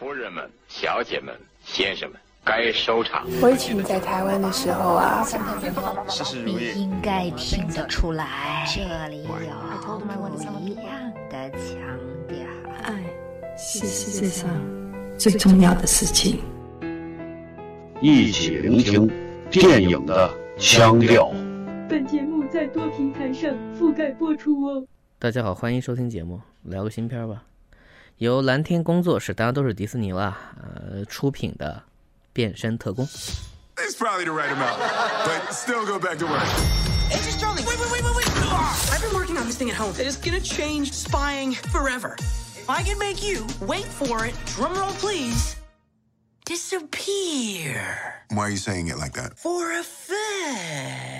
夫人们、小姐们、先生们，该收场。我以前在台湾的时候啊，事事如意。应该听得出来，这里有不一样的腔调。爱是世界上最重要的事情。一起聆听电影的腔调。本节目在多平台上覆盖播出哦。大家好，欢迎收听节目，聊个新片吧。由蓝天工作室，当然都是迪士尼了，呃，出品的《变身特工》。 It's probably the right amount, but still go back to work. Agent Charlie, wait, wait, wait, wait, wait! Ah, I've been working on this thing at home. It is gonna change spying forever. If I can make you, wait for it, drum roll please, disappear Why are you saying it like that? for effect.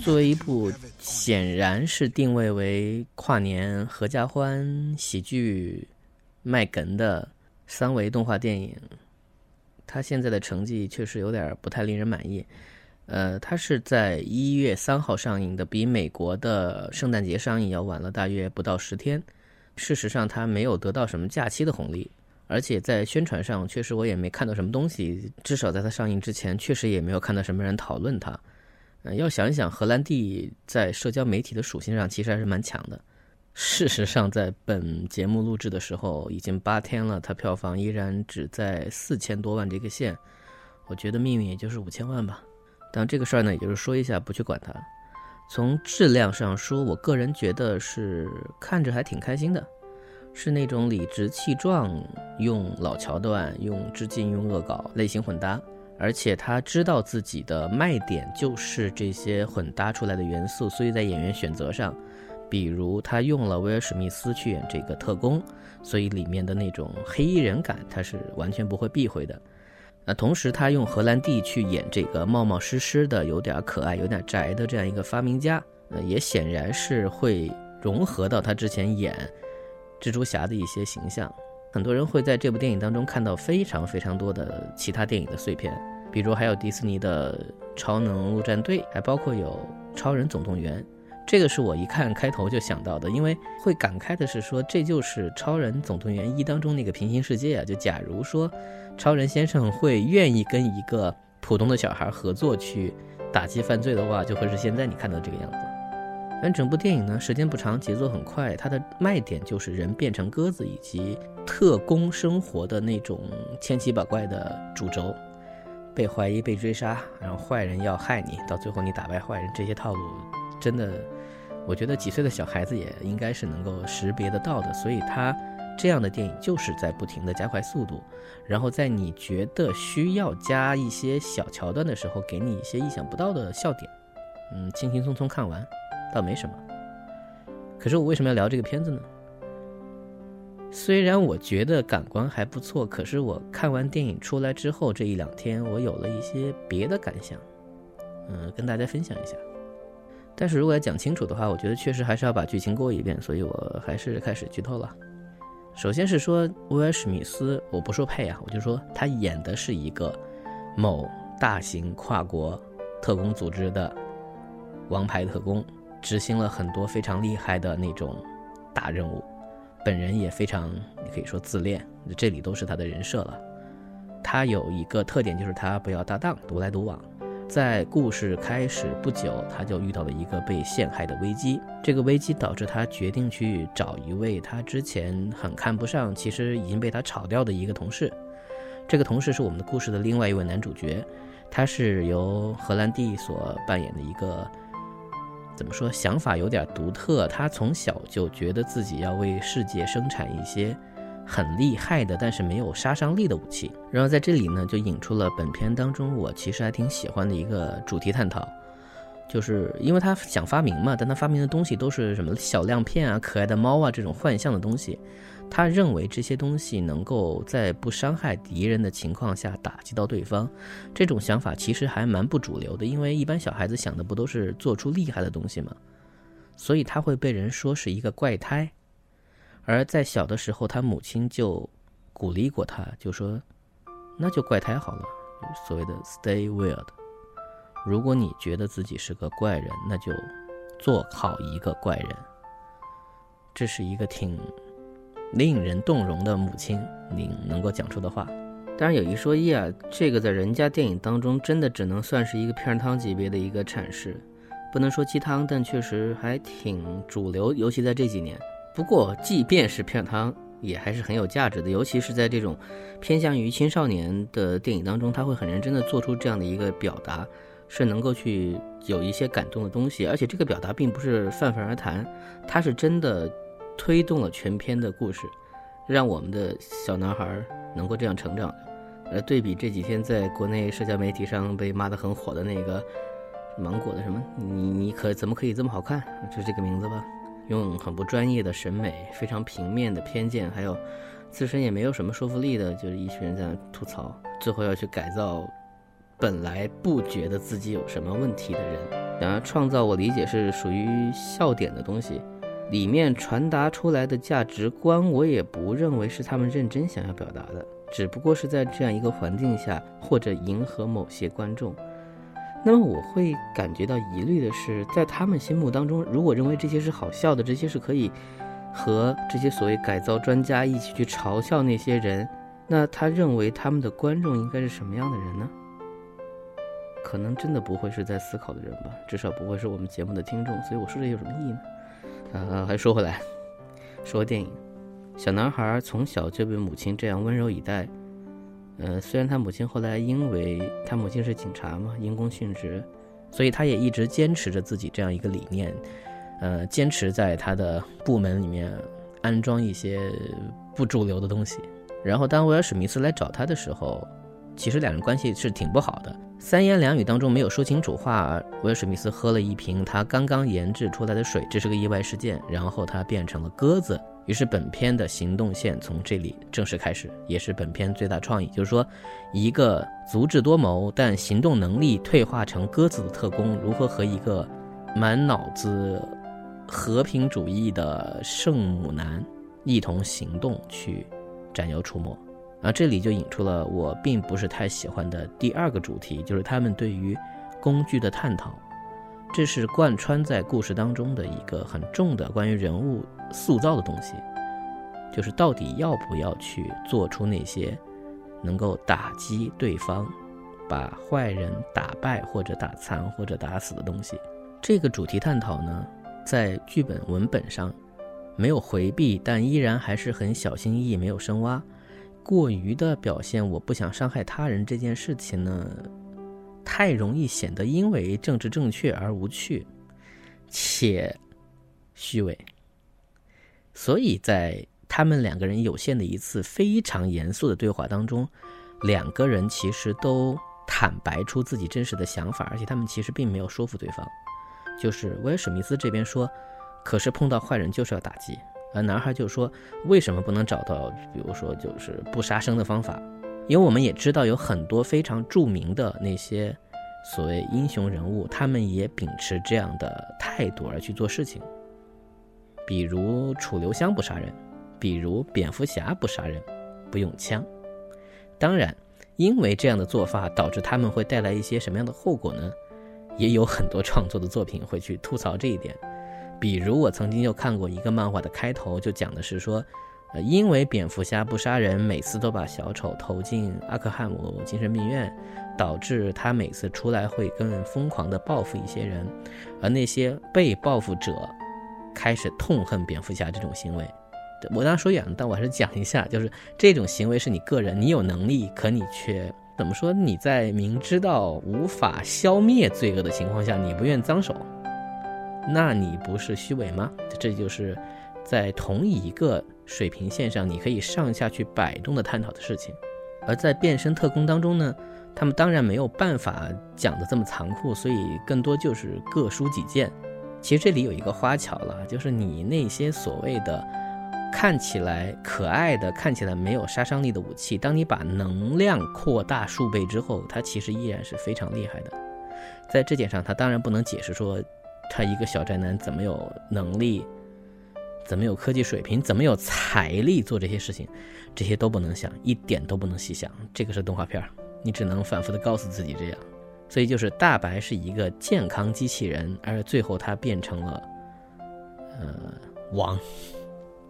作为一部显然是定位为跨年合家欢喜剧卖梗的三维动画电影，它现在的成绩确实有点不太令人满意。呃，它是在一月三号上映的，比美国的圣诞节上映要晚了大约不到十天。事实上，它没有得到什么假期的红利，而且在宣传上确实我也没看到什么东西，至少在它上映之前，确实也没有看到什么人讨论它。呃，要想一想，荷兰弟在社交媒体的属性上其实还是蛮强的。事实上，在本节目录制的时候，已经八天了，它票房依然只在四千多万这个线。我觉得命运也就是五千万吧。但这个事儿呢，也就是说一下，不去管它。从质量上说，我个人觉得是看着还挺开心的，是那种理直气壮，用老桥段、用致敬、用恶搞类型混搭。而且他知道自己的卖点就是这些混搭出来的元素，所以在演员选择上，比如他用了威尔史密斯去演这个特工，所以里面的那种黑衣人感他是完全不会避讳的。那同时他用荷兰弟去演这个冒冒失失的、有点可爱、有点宅的这样一个发明家，呃，也显然是会融合到他之前演蜘蛛侠的一些形象。很多人会在这部电影当中看到非常非常多的其他电影的碎片，比如还有迪士尼的《超能陆战队》，还包括有《超人总动员》。这个是我一看开头就想到的，因为会感慨的是说，这就是《超人总动员一》当中那个平行世界啊。就假如说，超人先生会愿意跟一个普通的小孩合作去打击犯罪的话，就会是现在你看到这个样子。但整部电影呢，时间不长，节奏很快，它的卖点就是人变成鸽子以及特工生活的那种千奇百怪的主轴，被怀疑、被追杀，然后坏人要害你，到最后你打败坏人，这些套路真的，我觉得几岁的小孩子也应该是能够识别得到的。所以它这样的电影就是在不停的加快速度，然后在你觉得需要加一些小桥段的时候，给你一些意想不到的笑点，嗯，轻轻松松看完。倒没什么，可是我为什么要聊这个片子呢？虽然我觉得感官还不错，可是我看完电影出来之后，这一两天我有了一些别的感想，嗯，跟大家分享一下。但是如果要讲清楚的话，我觉得确实还是要把剧情过一遍，所以我还是开始剧透了。首先是说威尔史密斯，我不说配啊，我就说他演的是一个某大型跨国特工组织的王牌特工。执行了很多非常厉害的那种大任务，本人也非常，你可以说自恋，这里都是他的人设了。他有一个特点，就是他不要搭档，独来独往。在故事开始不久，他就遇到了一个被陷害的危机，这个危机导致他决定去找一位他之前很看不上，其实已经被他炒掉的一个同事。这个同事是我们的故事的另外一位男主角，他是由荷兰弟所扮演的一个。怎么说？想法有点独特。他从小就觉得自己要为世界生产一些很厉害的，但是没有杀伤力的武器。然后在这里呢，就引出了本片当中我其实还挺喜欢的一个主题探讨，就是因为他想发明嘛，但他发明的东西都是什么小亮片啊、可爱的猫啊这种幻象的东西。他认为这些东西能够在不伤害敌人的情况下打击到对方，这种想法其实还蛮不主流的。因为一般小孩子想的不都是做出厉害的东西吗？所以他会被人说是一个怪胎。而在小的时候，他母亲就鼓励过他，就说：“那就怪胎好了，所谓的 ‘stay weird’。如果你觉得自己是个怪人，那就做好一个怪人。”这是一个挺。令人动容的母亲，您能够讲出的话。当然有一说一啊，这个在人家电影当中真的只能算是一个片汤级别的一个阐释，不能说鸡汤，但确实还挺主流，尤其在这几年。不过即便是片汤，也还是很有价值的，尤其是在这种偏向于青少年的电影当中，他会很认真的做出这样的一个表达，是能够去有一些感动的东西，而且这个表达并不是泛泛而谈，他是真的推动了全篇的故事，让我们的小男孩能够这样成长。呃，对比这几天在国内社交媒体上被骂得很火的那个芒果的什么，你你可怎么可以这么好看？就这个名字吧，用很不专业的审美、非常平面的偏见，还有自身也没有什么说服力的，就是一群人在那吐槽，最后要去改造本来不觉得自己有什么问题的人，想要创造我理解是属于笑点的东西，里面传达出来的价值观，我也不认为是他们认真想要表达的。只不过是在这样一个环境下，或者迎合某些观众，那么我会感觉到疑虑的是，在他们心目当中，如果认为这些是好笑的，这些是可以和这些所谓改造专家一起去嘲笑那些人，那他认为他们的观众应该是什么样的人呢？可能真的不会是在思考的人吧，至少不会是我们节目的听众。所以我说这有什么意义呢？啊，还说回来，说电影。小男孩从小就被母亲这样温柔以待，呃，虽然他母亲后来因为他母亲是警察嘛，因公殉职，所以他也一直坚持着自己这样一个理念，呃，坚持在他的部门里面安装一些不主流的东西。然后当威尔史密斯来找他的时候，其实两人关系是挺不好的，三言两语当中没有说清楚话。威尔史密斯喝了一瓶他刚刚研制出来的水，这是个意外事件，然后他变成了鸽子。于是本片的行动线从这里正式开始，也是本片最大创意，就是说，一个足智多谋但行动能力退化成鸽子的特工，如何和一个满脑子和平主义的圣母男一同行动去斩妖除魔。而这里就引出了我并不是太喜欢的第二个主题，就是他们对于工具的探讨。这是贯穿在故事当中的一个很重的关于人物塑造的东西，就是到底要不要去做出那些能够打击对方、把坏人打败或者打残或者打死的东西。这个主题探讨呢，在剧本文本上没有回避，但依然还是很小心翼翼，没有深挖。过于的表现我不想伤害他人这件事情呢？太容易显得因为政治正确而无趣，且虚伪。所以在他们两个人有限的一次非常严肃的对话当中，两个人其实都坦白出自己真实的想法，而且他们其实并没有说服对方。就是威尔史密斯这边说：“可是碰到坏人就是要打击。”而男孩就说：“为什么不能找到，比如说就是不杀生的方法？”因为我们也知道有很多非常著名的那些所谓英雄人物，他们也秉持这样的态度而去做事情。比如楚留香不杀人，比如蝙蝠侠不杀人，不用枪。当然，因为这样的做法导致他们会带来一些什么样的后果呢？也有很多创作的作品会去吐槽这一点。比如我曾经就看过一个漫画的开头，就讲的是说。呃，因为蝙蝠侠不杀人，每次都把小丑投进阿克汉姆精神病院，导致他每次出来会更疯狂地报复一些人，而那些被报复者开始痛恨蝙蝠侠这种行为。我当然说远了，但我还是讲一下，就是这种行为是你个人，你有能力，可你却怎么说？你在明知道无法消灭罪恶的情况下，你不愿脏手，那你不是虚伪吗？这就是在同一个。水平线上，你可以上下去摆动的探讨的事情，而在变身特工当中呢，他们当然没有办法讲的这么残酷，所以更多就是各抒己见。其实这里有一个花巧了，就是你那些所谓的看起来可爱的、看起来没有杀伤力的武器，当你把能量扩大数倍之后，它其实依然是非常厉害的。在这点上，他当然不能解释说他一个小宅男怎么有能力。怎么有科技水平？怎么有财力做这些事情？这些都不能想，一点都不能细想。这个是动画片儿你只能反复的告诉自己这样。所以就是大白是一个健康机器人，而最后他变成了，呃，王，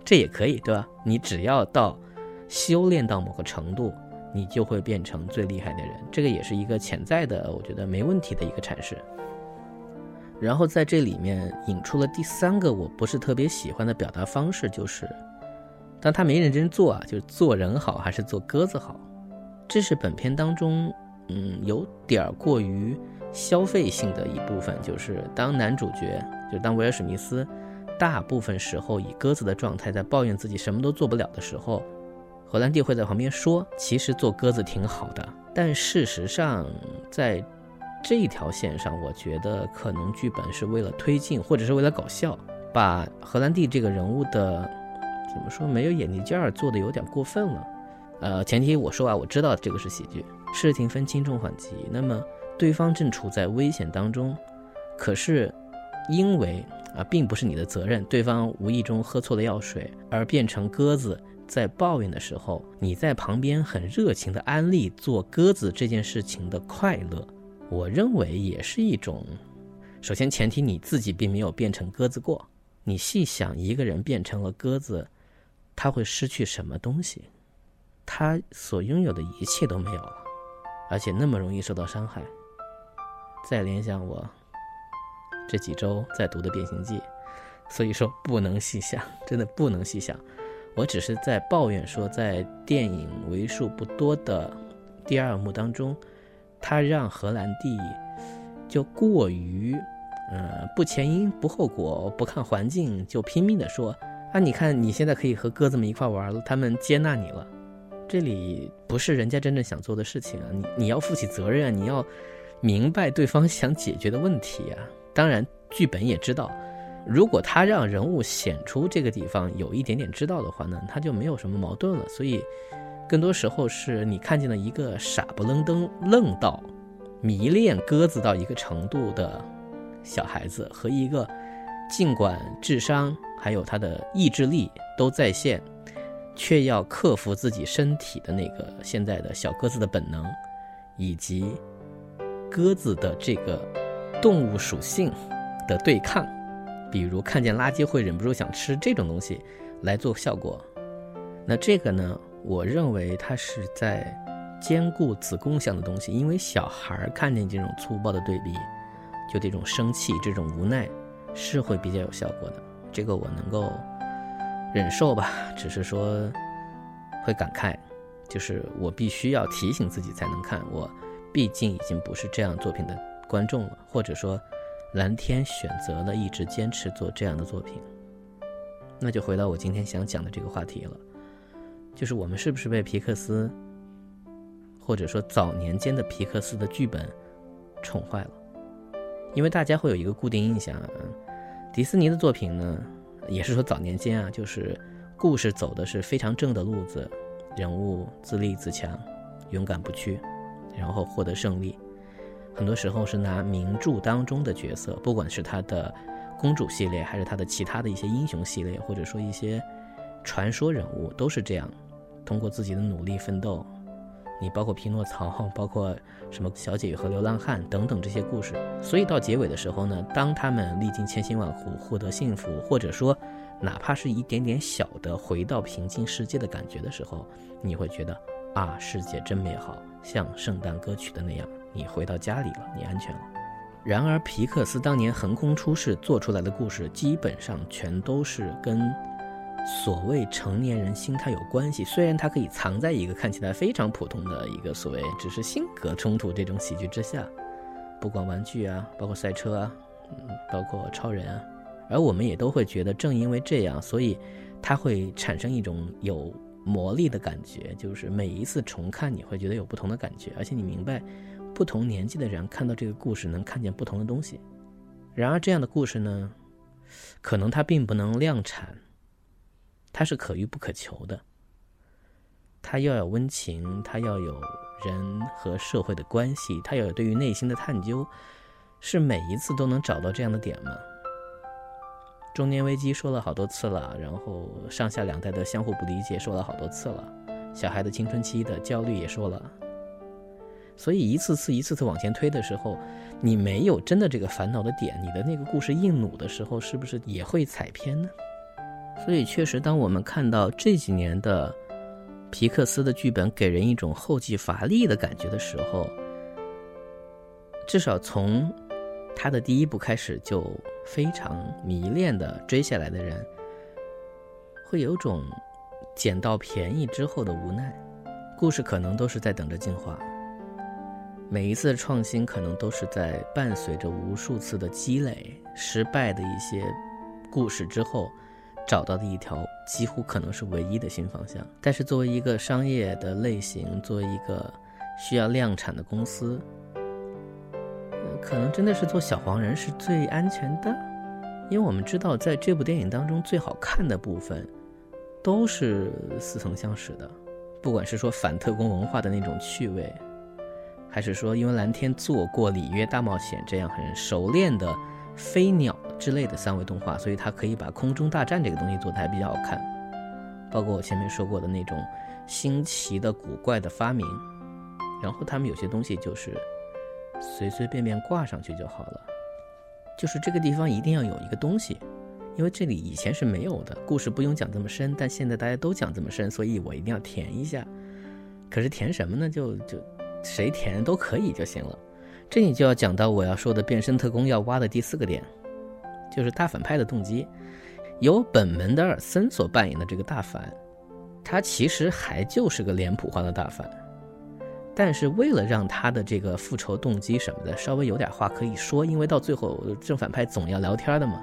这也可以，对吧？你只要到修炼到某个程度，你就会变成最厉害的人。这个也是一个潜在的，我觉得没问题的一个阐释。然后在这里面引出了第三个我不是特别喜欢的表达方式，就是，当他没认真做啊，就是做人好还是做鸽子好？这是本片当中，嗯，有点过于消费性的一部分，就是当男主角，就当威尔史密斯，大部分时候以鸽子的状态在抱怨自己什么都做不了的时候，荷兰弟会在旁边说，其实做鸽子挺好的。但事实上，在这一条线上，我觉得可能剧本是为了推进，或者是为了搞笑，把荷兰弟这个人物的怎么说没有演技劲儿做的有点过分了。呃，前提我说啊，我知道这个是喜剧，事情分轻重缓急。那么对方正处在危险当中，可是因为啊，并不是你的责任，对方无意中喝错了药水而变成鸽子，在抱怨的时候，你在旁边很热情的安利做鸽子这件事情的快乐。我认为也是一种，首先前提你自己并没有变成鸽子过。你细想，一个人变成了鸽子，他会失去什么东西？他所拥有的一切都没有了，而且那么容易受到伤害。再联想我这几周在读的《变形记》，所以说不能细想，真的不能细想。我只是在抱怨说，在电影为数不多的第二幕当中。他让荷兰弟就过于，呃，不前因不后果，不看环境就拼命的说啊，你看你现在可以和鸽子们一块玩了，他们接纳你了，这里不是人家真正想做的事情啊，你你要负起责任啊，你要明白对方想解决的问题啊。当然，剧本也知道，如果他让人物显出这个地方有一点点知道的话呢，他就没有什么矛盾了，所以。更多时候是你看见了一个傻不愣登、愣到迷恋鸽子到一个程度的小孩子，和一个尽管智商还有他的意志力都在线，却要克服自己身体的那个现在的小鸽子的本能，以及鸽子的这个动物属性的对抗，比如看见垃圾会忍不住想吃这种东西来做效果，那这个呢？我认为他是在兼顾子宫向的东西，因为小孩儿看见这种粗暴的对比，就这种生气、这种无奈，是会比较有效果的。这个我能够忍受吧，只是说会感慨，就是我必须要提醒自己才能看。我毕竟已经不是这样作品的观众了，或者说蓝天选择了一直坚持做这样的作品，那就回到我今天想讲的这个话题了。就是我们是不是被皮克斯，或者说早年间的皮克斯的剧本宠坏了？因为大家会有一个固定印象，迪士尼的作品呢，也是说早年间啊，就是故事走的是非常正的路子，人物自立自强，勇敢不屈，然后获得胜利。很多时候是拿名著当中的角色，不管是他的公主系列，还是他的其他的一些英雄系列，或者说一些传说人物，都是这样。通过自己的努力奋斗，你包括匹诺曹，包括什么小姐和流浪汉等等这些故事，所以到结尾的时候呢，当他们历经千辛万苦获得幸福，或者说哪怕是一点点小的回到平静世界的感觉的时候，你会觉得啊，世界真美好，像圣诞歌曲的那样，你回到家里了，你安全了。然而皮克斯当年横空出世做出来的故事，基本上全都是跟。所谓成年人心态有关系，虽然它可以藏在一个看起来非常普通的一个所谓只是性格冲突这种喜剧之下，不管玩具啊，包括赛车啊，嗯，包括超人啊，而我们也都会觉得，正因为这样，所以它会产生一种有魔力的感觉，就是每一次重看你会觉得有不同的感觉，而且你明白，不同年纪的人看到这个故事能看见不同的东西。然而这样的故事呢，可能它并不能量产。它是可遇不可求的，它要有温情，它要有人和社会的关系，它要有对于内心的探究，是每一次都能找到这样的点吗？中年危机说了好多次了，然后上下两代的相互不理解说了好多次了，小孩的青春期的焦虑也说了，所以一次次一次次往前推的时候，你没有真的这个烦恼的点，你的那个故事硬弩的时候，是不是也会踩偏呢？所以确实，当我们看到这几年的皮克斯的剧本给人一种后继乏力的感觉的时候，至少从他的第一部开始就非常迷恋的追下来的人，会有种捡到便宜之后的无奈。故事可能都是在等着进化，每一次的创新可能都是在伴随着无数次的积累、失败的一些故事之后。找到的一条几乎可能是唯一的新方向，但是作为一个商业的类型，作为一个需要量产的公司，可能真的是做小黄人是最安全的，因为我们知道，在这部电影当中最好看的部分，都是似曾相识的，不管是说反特工文化的那种趣味，还是说因为蓝天做过《里约大冒险》这样很熟练的。飞鸟之类的三维动画，所以它可以把空中大战这个东西做得还比较好看，包括我前面说过的那种新奇的古怪的发明，然后他们有些东西就是随随便便挂上去就好了，就是这个地方一定要有一个东西，因为这里以前是没有的，故事不用讲这么深，但现在大家都讲这么深，所以我一定要填一下。可是填什么呢？就就谁填都可以就行了。这里就要讲到我要说的变身特工要挖的第四个点，就是大反派的动机。由本门德尔森所扮演的这个大反，他其实还就是个脸谱化的大反，但是为了让他的这个复仇动机什么的稍微有点话可以说，因为到最后正反派总要聊天的嘛，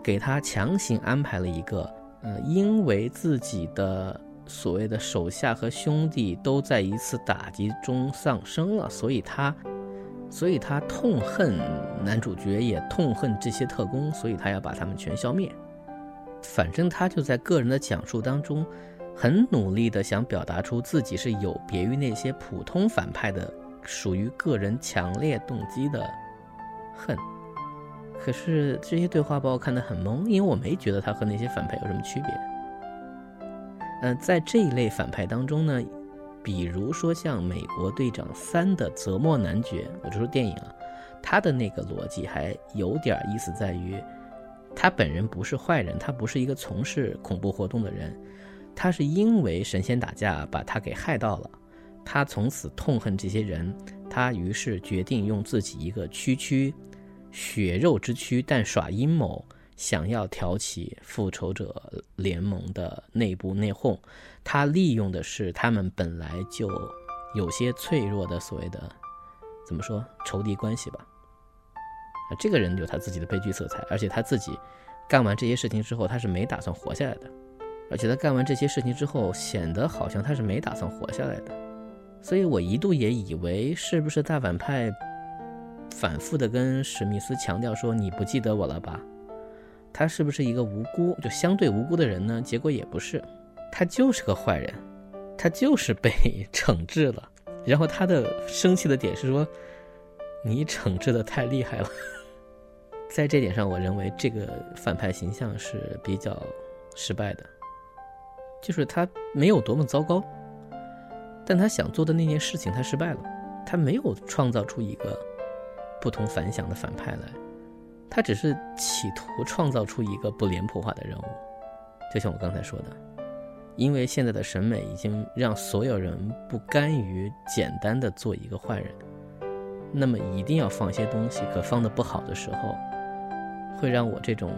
给他强行安排了一个，呃，因为自己的所谓的手下和兄弟都在一次打击中丧生了，所以他。所以他痛恨男主角，也痛恨这些特工，所以他要把他们全消灭。反正他就在个人的讲述当中，很努力的想表达出自己是有别于那些普通反派的，属于个人强烈动机的恨。可是这些对话把我看得很懵，因为我没觉得他和那些反派有什么区别。嗯，在这一类反派当中呢。比如说像《美国队长三》的泽莫男爵，我就说电影啊，他的那个逻辑还有点意思，在于他本人不是坏人，他不是一个从事恐怖活动的人，他是因为神仙打架把他给害到了，他从此痛恨这些人，他于是决定用自己一个区区血肉之躯，但耍阴谋。想要挑起复仇者联盟的内部内讧，他利用的是他们本来就有些脆弱的所谓的怎么说仇敌关系吧。啊，这个人有他自己的悲剧色彩，而且他自己干完这些事情之后，他是没打算活下来的，而且他干完这些事情之后，显得好像他是没打算活下来的。所以我一度也以为是不是大反派反复的跟史密斯强调说你不记得我了吧？他是不是一个无辜就相对无辜的人呢？结果也不是，他就是个坏人，他就是被 惩治了。然后他的生气的点是说，你惩治的太厉害了。在这点上，我认为这个反派形象是比较失败的，就是他没有多么糟糕，但他想做的那件事情他失败了，他没有创造出一个不同凡响的反派来。他只是企图创造出一个不脸谱化的人物，就像我刚才说的，因为现在的审美已经让所有人不甘于简单的做一个坏人，那么一定要放一些东西，可放的不好的时候，会让我这种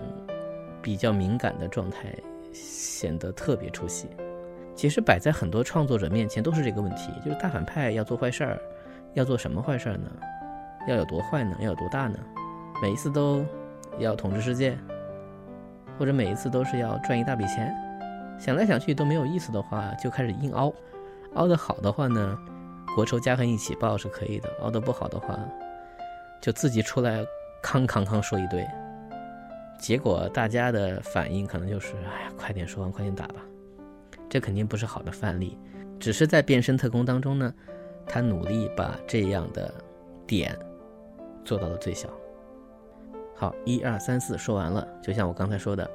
比较敏感的状态显得特别出戏。其实摆在很多创作者面前都是这个问题，就是大反派要做坏事儿，要做什么坏事儿呢？要有多坏呢？要有多大呢？每一次都要统治世界，或者每一次都是要赚一大笔钱，想来想去都没有意思的话，就开始硬凹。凹得好的话呢，国仇家恨一起报是可以的；凹得不好的话，就自己出来康康康说一堆。结果大家的反应可能就是：哎呀，快点说完，快点打吧。这肯定不是好的范例。只是在变身特工当中呢，他努力把这样的点做到了最小。好，一二三四说完了。就像我刚才说的，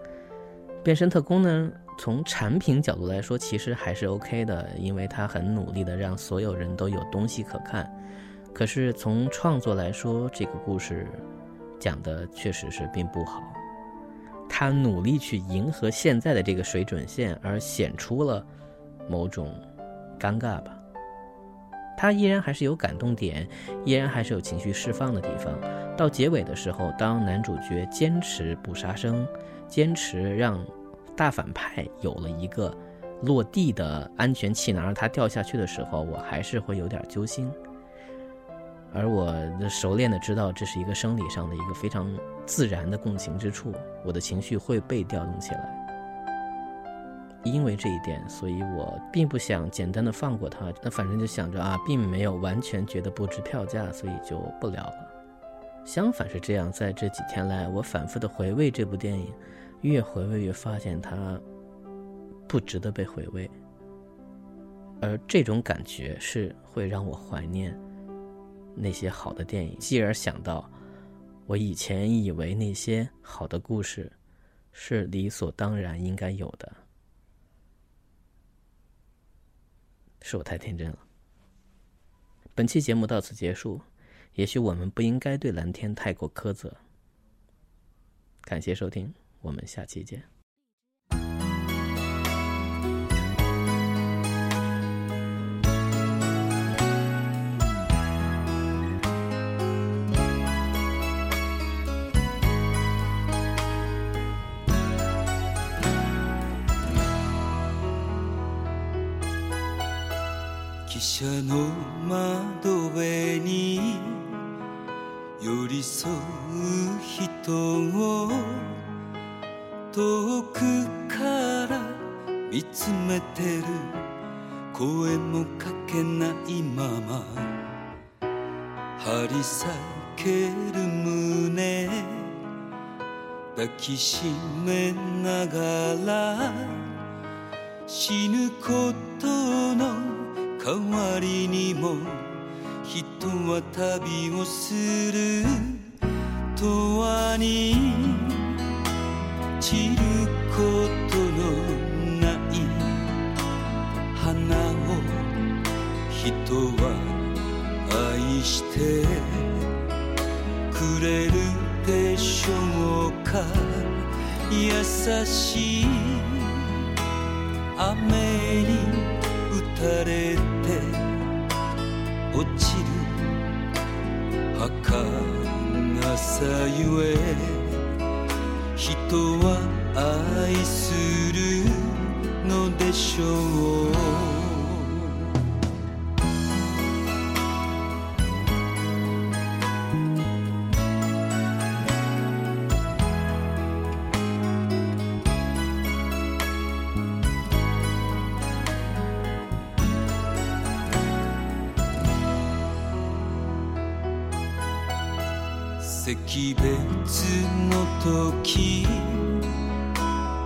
变身特工呢，从产品角度来说，其实还是 OK 的，因为他很努力的让所有人都有东西可看。可是从创作来说，这个故事讲的确实是并不好。他努力去迎合现在的这个水准线，而显出了某种尴尬吧。他依然还是有感动点，依然还是有情绪释放的地方。到结尾的时候，当男主角坚持不杀生，坚持让大反派有了一个落地的安全气囊，让他掉下去的时候，我还是会有点揪心。而我熟练的知道，这是一个生理上的一个非常自然的共情之处，我的情绪会被调动起来。因为这一点，所以我并不想简单的放过他。那反正就想着啊，并没有完全觉得不值票价，所以就不聊了。相反是这样，在这几天来，我反复的回味这部电影，越回味越发现它不值得被回味。而这种感觉是会让我怀念那些好的电影，继而想到我以前以为那些好的故事是理所当然应该有的。是我太天真了。本期节目到此结束，也许我们不应该对蓝天太过苛责。感谢收听，我们下期见。車の窓辺に寄り添う人を遠くから見つめてる声もかけないまま。張り裂ける胸。抱きしめながら死ぬことの代わりにも人は旅をする。永遠に散ることのない花を人は愛して。くれるでしょうか。優しい。雨に打たれて。儚さゆえ人は愛するのでしょう。惜別の時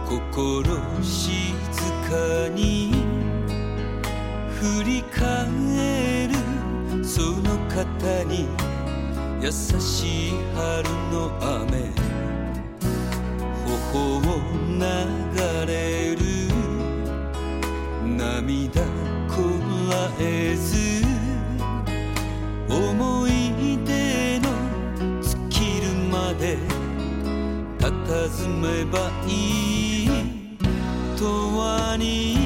心静かに振り返るその方に優しい春の雨頬を流れる涙こらえず思い佇めばいい永に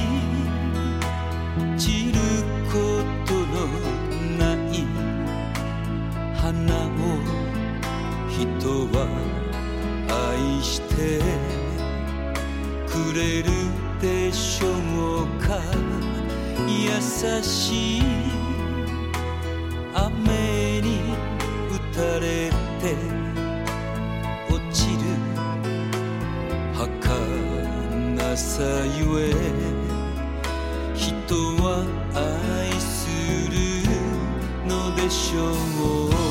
散ることのない花を人は愛してくれるでしょうか。優しい雨さゆえ人は愛するのでしょう。